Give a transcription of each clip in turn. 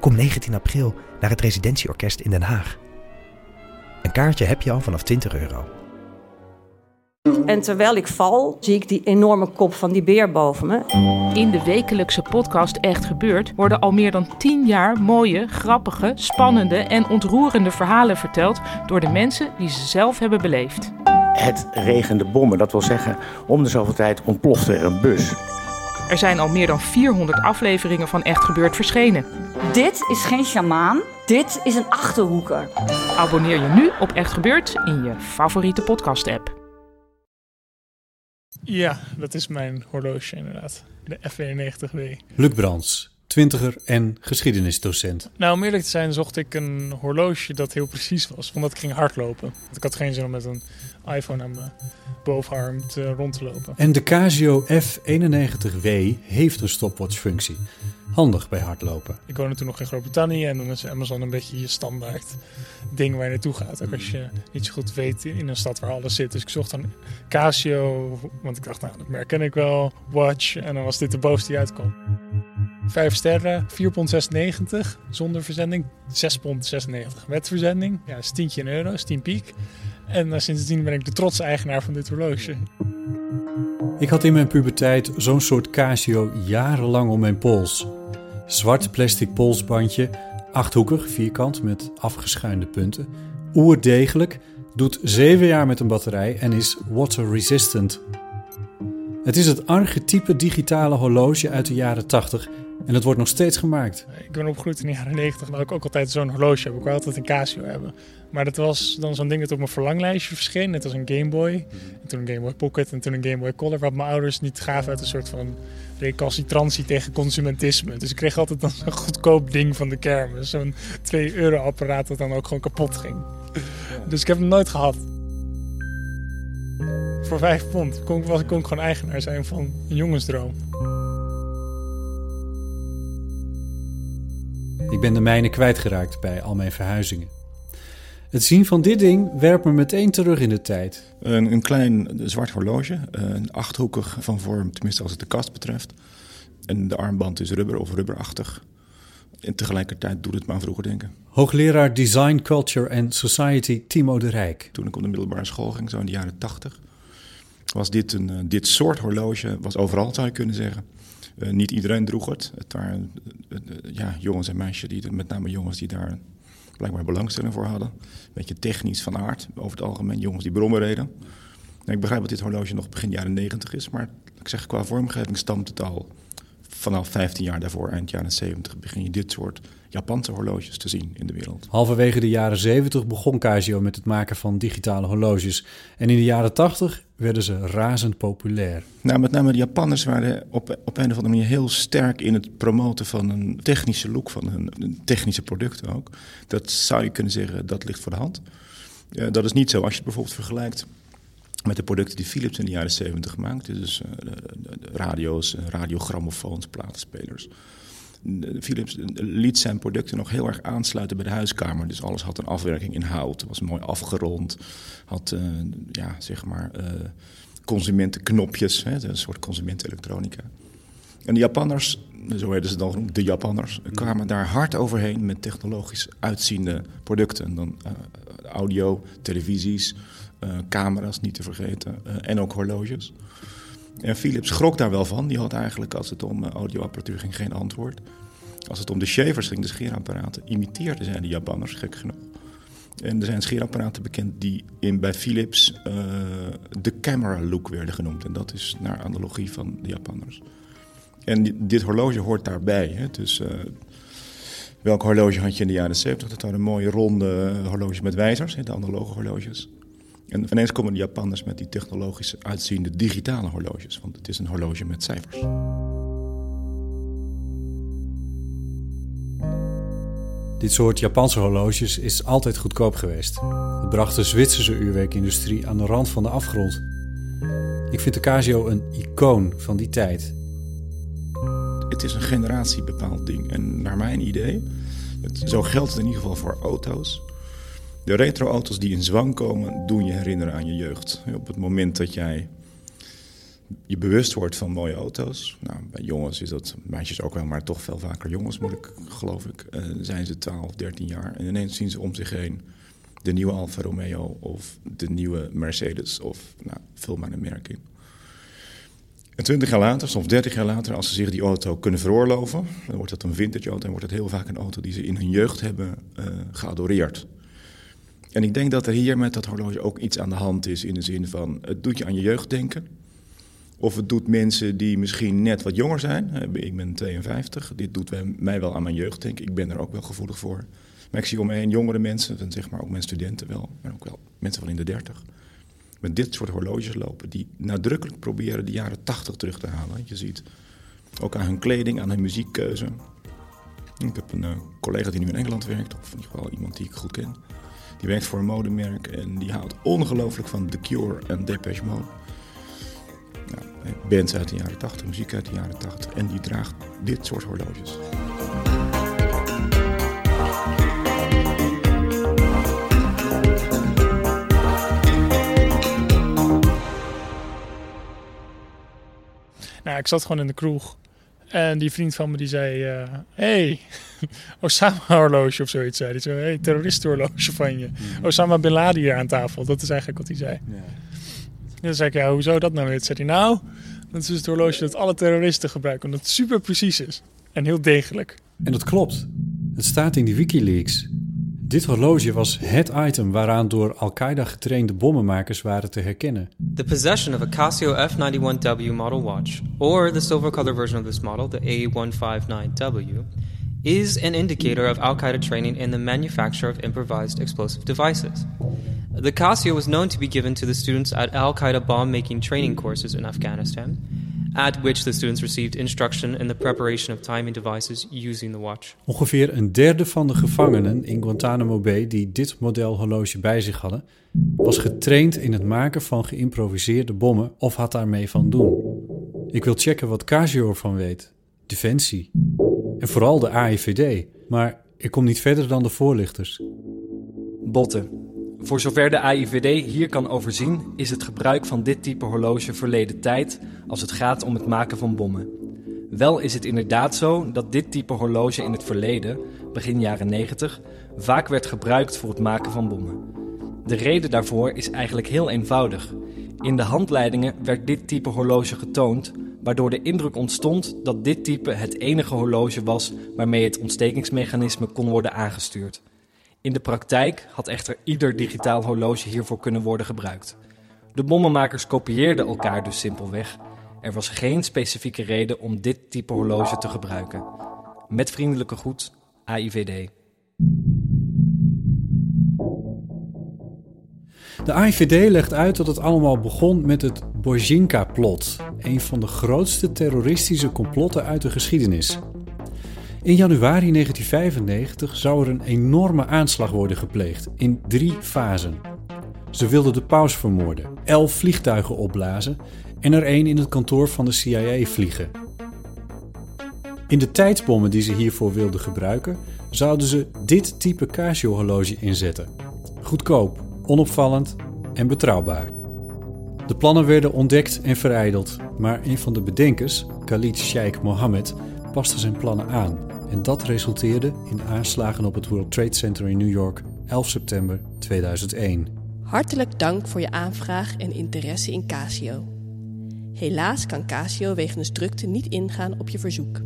Kom 19 april naar het Residentieorkest in Den Haag. Een kaartje heb je al vanaf 20 euro. En terwijl ik val, zie ik die enorme kop van die beer boven me. In de wekelijkse podcast Echt Gebeurd worden al meer dan 10 jaar mooie, grappige, spannende en ontroerende verhalen verteld door de mensen die ze zelf hebben beleefd. Het regende bommen, dat wil zeggen, om de zoveel tijd ontplofte er een bus. Er zijn al meer dan 400 afleveringen van Echt Gebeurd verschenen. Dit is geen sjamaan, dit is een achterhoeker. Abonneer je nu op Echt Gebeurd in je favoriete podcast-app. Ja, dat is mijn horloge inderdaad. De F91W. Luc Brands, twintiger en geschiedenisdocent. Nou, om eerlijk te zijn zocht ik een horloge dat heel precies was. Want ik ging hardlopen. Want ik had geen zin om met een iPhone aan mijn bovenarm te, rond te lopen. En de Casio F91W heeft een stopwatchfunctie. Handig bij hardlopen. Ik woonde toen nog in Groot-Brittannië en dan is Amazon een beetje je standaard ding waar je naartoe gaat. Ook als je niet zo goed weet in een stad waar alles zit. Dus ik zocht dan Casio, want ik dacht, nou, dat merk ken ik wel. Watch, en dan was dit de bovenste die uitkwam. Vijf sterren, 4,96 pond zonder verzending. 6,96 pond met verzending. Ja, dat is tientje in euro's, 10 piek. En uh, sindsdien ben ik de trotse eigenaar van dit horloge. Ik had in mijn puberteit zo'n soort Casio jarenlang om mijn pols. Zwart plastic polsbandje, achthoekig, vierkant met afgeschuinde punten. Oerdegelijk, doet 7 jaar met een batterij en is water resistant. Het is het archetype digitale horloge uit de jaren 80 en het wordt nog steeds gemaakt. Ik ben opgegroeid in de jaren 90 en ik ook altijd zo'n horloge heb. Ik wil altijd een Casio hebben. Maar dat was dan zo'n ding dat op mijn verlanglijstje verscheen. Net als een Game Boy. En toen een Game Boy Pocket en toen een Game Boy Color. Wat mijn ouders niet gaven uit een soort van recalcitrantie tegen consumentisme. Dus ik kreeg altijd dan zo'n goedkoop ding van de kermis. Zo'n 2 euro apparaat dat dan ook gewoon kapot ging. Dus ik heb hem nooit gehad. Voor 5 pond kon, was, kon ik gewoon eigenaar zijn van een jongensdroom. Ik ben de mijne kwijtgeraakt bij al mijn verhuizingen. Het zien van dit ding werpt me meteen terug in de tijd. Een, een klein zwart horloge, een achthoekig van vorm, tenminste als het de kast betreft. En de armband is rubber of rubberachtig. En tegelijkertijd doet het me aan vroeger denken. Hoogleraar Design, Culture and Society Timo de Rijk. Toen ik op de middelbare school ging, zo in de jaren tachtig, was dit een, uh, dit soort horloge, was overal zou je kunnen zeggen. Uh, niet iedereen droeg het. Het waren uh, ja, jongens en meisjes, die, met name jongens die daar blijkbaar belangstelling voor hadden. Een beetje technisch van aard, over het algemeen jongens die brommen reden. En ik begrijp dat dit horloge nog begin jaren 90 is, maar ik zeg qua vormgeving stamt het al vanaf 15 jaar daarvoor, eind jaren 70, begin je dit soort Japanse horloges te zien in de wereld. Halverwege de jaren 70 begon Casio met het maken van digitale horloges. En in de jaren 80 werden ze razend populair. Nou, met name de Japanners waren op, op een of andere manier heel sterk in het promoten van een technische look van hun technische producten ook. Dat zou je kunnen zeggen, dat ligt voor de hand. Uh, dat is niet zo als je het bijvoorbeeld vergelijkt met de producten die Philips in de jaren 70 maakte. Dus uh, radio's, radiogrammofoons, platenspelers. Philips liet zijn producten nog heel erg aansluiten bij de huiskamer. Dus alles had een afwerking in hout, was mooi afgerond, had uh, ja, zeg maar uh, consumentenknopjes, hè, een soort consumentenelektronica. En de Japanners, zo werden ze dan genoemd, de Japanners, kwamen daar hard overheen met technologisch uitziende producten. En dan uh, audio, televisies, camera's niet te vergeten en ook horloges. En Philips schrok daar wel van. Die had eigenlijk, als het om audioapparatuur ging, geen antwoord. Als het om de shavers ging, de scheerapparaten, imiteerden zij de Japanners, gek genoeg. En er zijn scheerapparaten bekend die in, bij Philips de camera look werden genoemd. En dat is naar analogie van de Japanners. En dit horloge hoort daarbij. Hè? Dus welk horloge had je in de jaren 70? Dat waren mooie ronde horloges met wijzers, hè? de analoge horloges. En ineens komen de Japanners met die technologisch uitziende digitale horloges. Want het is een horloge met cijfers. Dit soort Japanse horloges is altijd goedkoop geweest. Het bracht de Zwitserse uurwerkindustrie aan de rand van de afgrond. Ik vind de Casio een icoon van die tijd. Het is een generatiebepaald ding. En naar mijn idee, het, zo geldt het in ieder geval voor auto's. De retro-auto's die in zwang komen, doen je herinneren aan je jeugd. Op het moment dat jij je bewust wordt van mooie auto's. Nou, bij jongens is dat, meisjes ook wel, maar toch veel vaker jongens, moet ik, geloof ik. Uh, zijn ze 12, 13 jaar en ineens zien ze om zich heen de nieuwe Alfa Romeo of de nieuwe Mercedes of nou, vul maar een merk in. En 20 jaar later, soms 30 jaar later, als ze zich die auto kunnen veroorloven, dan wordt dat een vintage auto en wordt het heel vaak een auto die ze in hun jeugd hebben uh, geadoreerd. En ik denk dat er hier met dat horloge ook iets aan de hand is in de zin van het doet je aan je jeugd denken. Of het doet mensen die misschien net wat jonger zijn. Ik ben 52. Dit doet mij wel aan mijn jeugd denken. Ik ben er ook wel gevoelig voor. Maar ik zie om me heen jongere mensen, zeg maar ook mijn studenten wel, maar ook wel mensen van in de 30. Met dit soort horloges lopen die nadrukkelijk proberen de jaren 80 terug te halen. Je ziet ook aan hun kleding, aan hun muziekkeuze. Ik heb een uh, collega die nu in Engeland werkt, of in ieder geval iemand die ik goed ken. Die werkt voor een modemerk en die houdt ongelooflijk van The Cure en Depeche Mode. Nou, bands uit de jaren 80, muziek uit de jaren 80 en die draagt dit soort horloges. Nou, ik zat gewoon in de kroeg. En die vriend van me die zei: uh, Hey, Osama horloge of zoiets. Zei. Die zei: Hey, terroristenhorloge van je. Mhm. Osama Bin Laden hier aan tafel. Dat is eigenlijk wat hij zei. Ja. En dan zei ik: Ja, hoezo dat nou weer? Zei hij: Nou, dat is dus het horloge dat alle terroristen gebruiken. Omdat het super precies is. En heel degelijk. En dat klopt. Het staat in die Wikileaks. Dit horloge was het item waaraan door Al-Qaeda getrainde bommenmakers waren te herkennen. The possession of a Casio F91W model watch, or the silver color version of this model, the A159W, is an indicator of Al-Qaeda training in the manufacture of improvised explosive devices. The Casio was known to be given to the students at Al-Qaeda bomb-making training courses in Afghanistan at which the students received instruction in the preparation of timing devices using the watch. Ongeveer een derde van de gevangenen in Guantanamo Bay die dit model horloge bij zich hadden, was getraind in het maken van geïmproviseerde bommen of had daarmee van doen. Ik wil checken wat Casio ervan weet, Defensie en vooral de AIVD, maar ik kom niet verder dan de voorlichters. Botten. Voor zover de AIVD hier kan overzien, is het gebruik van dit type horloge verleden tijd als het gaat om het maken van bommen. Wel is het inderdaad zo dat dit type horloge in het verleden, begin jaren 90, vaak werd gebruikt voor het maken van bommen. De reden daarvoor is eigenlijk heel eenvoudig. In de handleidingen werd dit type horloge getoond, waardoor de indruk ontstond dat dit type het enige horloge was waarmee het ontstekingsmechanisme kon worden aangestuurd. In de praktijk had echter ieder digitaal horloge hiervoor kunnen worden gebruikt. De bommenmakers kopieerden elkaar dus simpelweg. Er was geen specifieke reden om dit type horloge te gebruiken. Met vriendelijke groet, AIVD. De AIVD legt uit dat het allemaal begon met het Bojinka-plot, een van de grootste terroristische complotten uit de geschiedenis. In januari 1995 zou er een enorme aanslag worden gepleegd in drie fasen. Ze wilden de paus vermoorden, elf vliegtuigen opblazen en er één in het kantoor van de CIA vliegen. In de tijdsbommen die ze hiervoor wilden gebruiken, zouden ze dit type Casio-horloge inzetten. Goedkoop, onopvallend en betrouwbaar. De plannen werden ontdekt en verijdeld, maar een van de bedenkers, Khalid Sheikh Mohammed, paste zijn plannen aan en dat resulteerde in aanslagen op het World Trade Center in New York 11 september 2001. Hartelijk dank voor je aanvraag en interesse in Casio. Helaas kan Casio wegens drukte niet ingaan op je verzoek.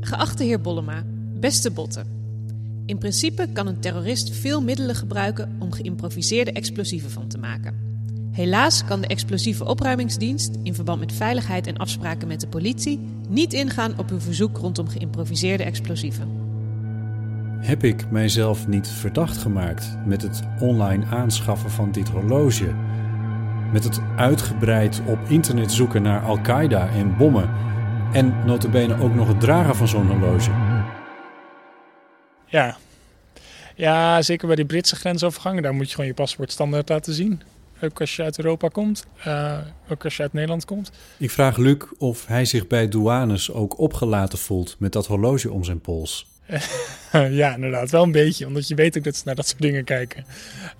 Geachte heer Bollema, beste botten. In principe kan een terrorist veel middelen gebruiken om geïmproviseerde explosieven van te maken. Helaas kan de explosieve opruimingsdienst in verband met veiligheid en afspraken met de politie niet ingaan op uw verzoek rondom geïmproviseerde explosieven. Heb ik mijzelf niet verdacht gemaakt met het online aanschaffen van dit horloge? Met het uitgebreid op internet zoeken naar Al-Qaeda en bommen en notabene ook nog het dragen van zo'n horloge? Ja, Ja, zeker bij die Britse grensovergangen. Daar moet je gewoon je paspoort standaard laten zien. Ook als je uit Europa komt. Uh, ook als je uit Nederland komt. Ik vraag Luc of hij zich bij douanes ook opgelaten voelt met dat horloge om zijn pols. ja, inderdaad. Wel een beetje. Omdat je weet ook dat ze naar dat soort dingen kijken.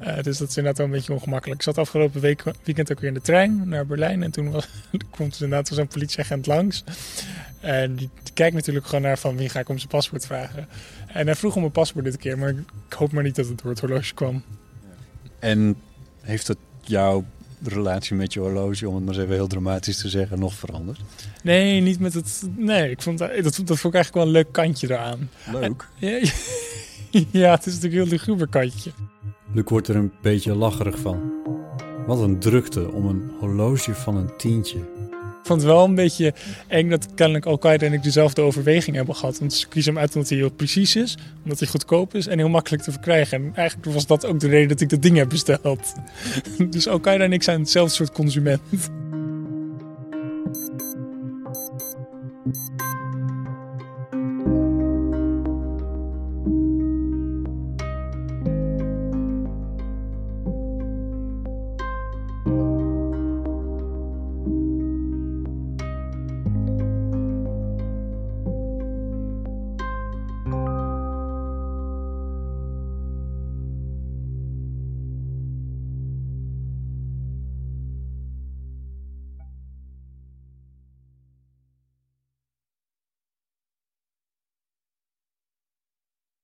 Uh, dus dat is inderdaad wel een beetje ongemakkelijk. Ik zat afgelopen week, weekend ook weer in de trein naar Berlijn. En toen komt er inderdaad zo'n politieagent langs. En die, kijkt natuurlijk gewoon naar van wie ga ik om zijn paspoort vragen. En hij vroeg om mijn paspoort dit keer. Maar ik hoop maar niet dat het door het horloge kwam. En heeft het jouw relatie met je horloge, om het maar eens even heel dramatisch te zeggen, nog veranderd? Nee, niet met het. Nee, ik vond dat, dat, dat vond ik eigenlijk wel een leuk kantje eraan. Leuk. ja, ja, het is natuurlijk een heel luguber kantje. Luc wordt er een beetje lacherig van. Wat een drukte om een horloge van een tientje. Ik vond het wel een beetje eng dat kennelijk Al-Qaeda en ik dezelfde overweging hebben gehad. Want ze kiezen hem uit omdat hij heel precies is, omdat hij goedkoop is en heel makkelijk te verkrijgen. En eigenlijk was dat ook de reden dat ik dat ding heb besteld. Dus Al-Qaeda en ik zijn hetzelfde soort consument.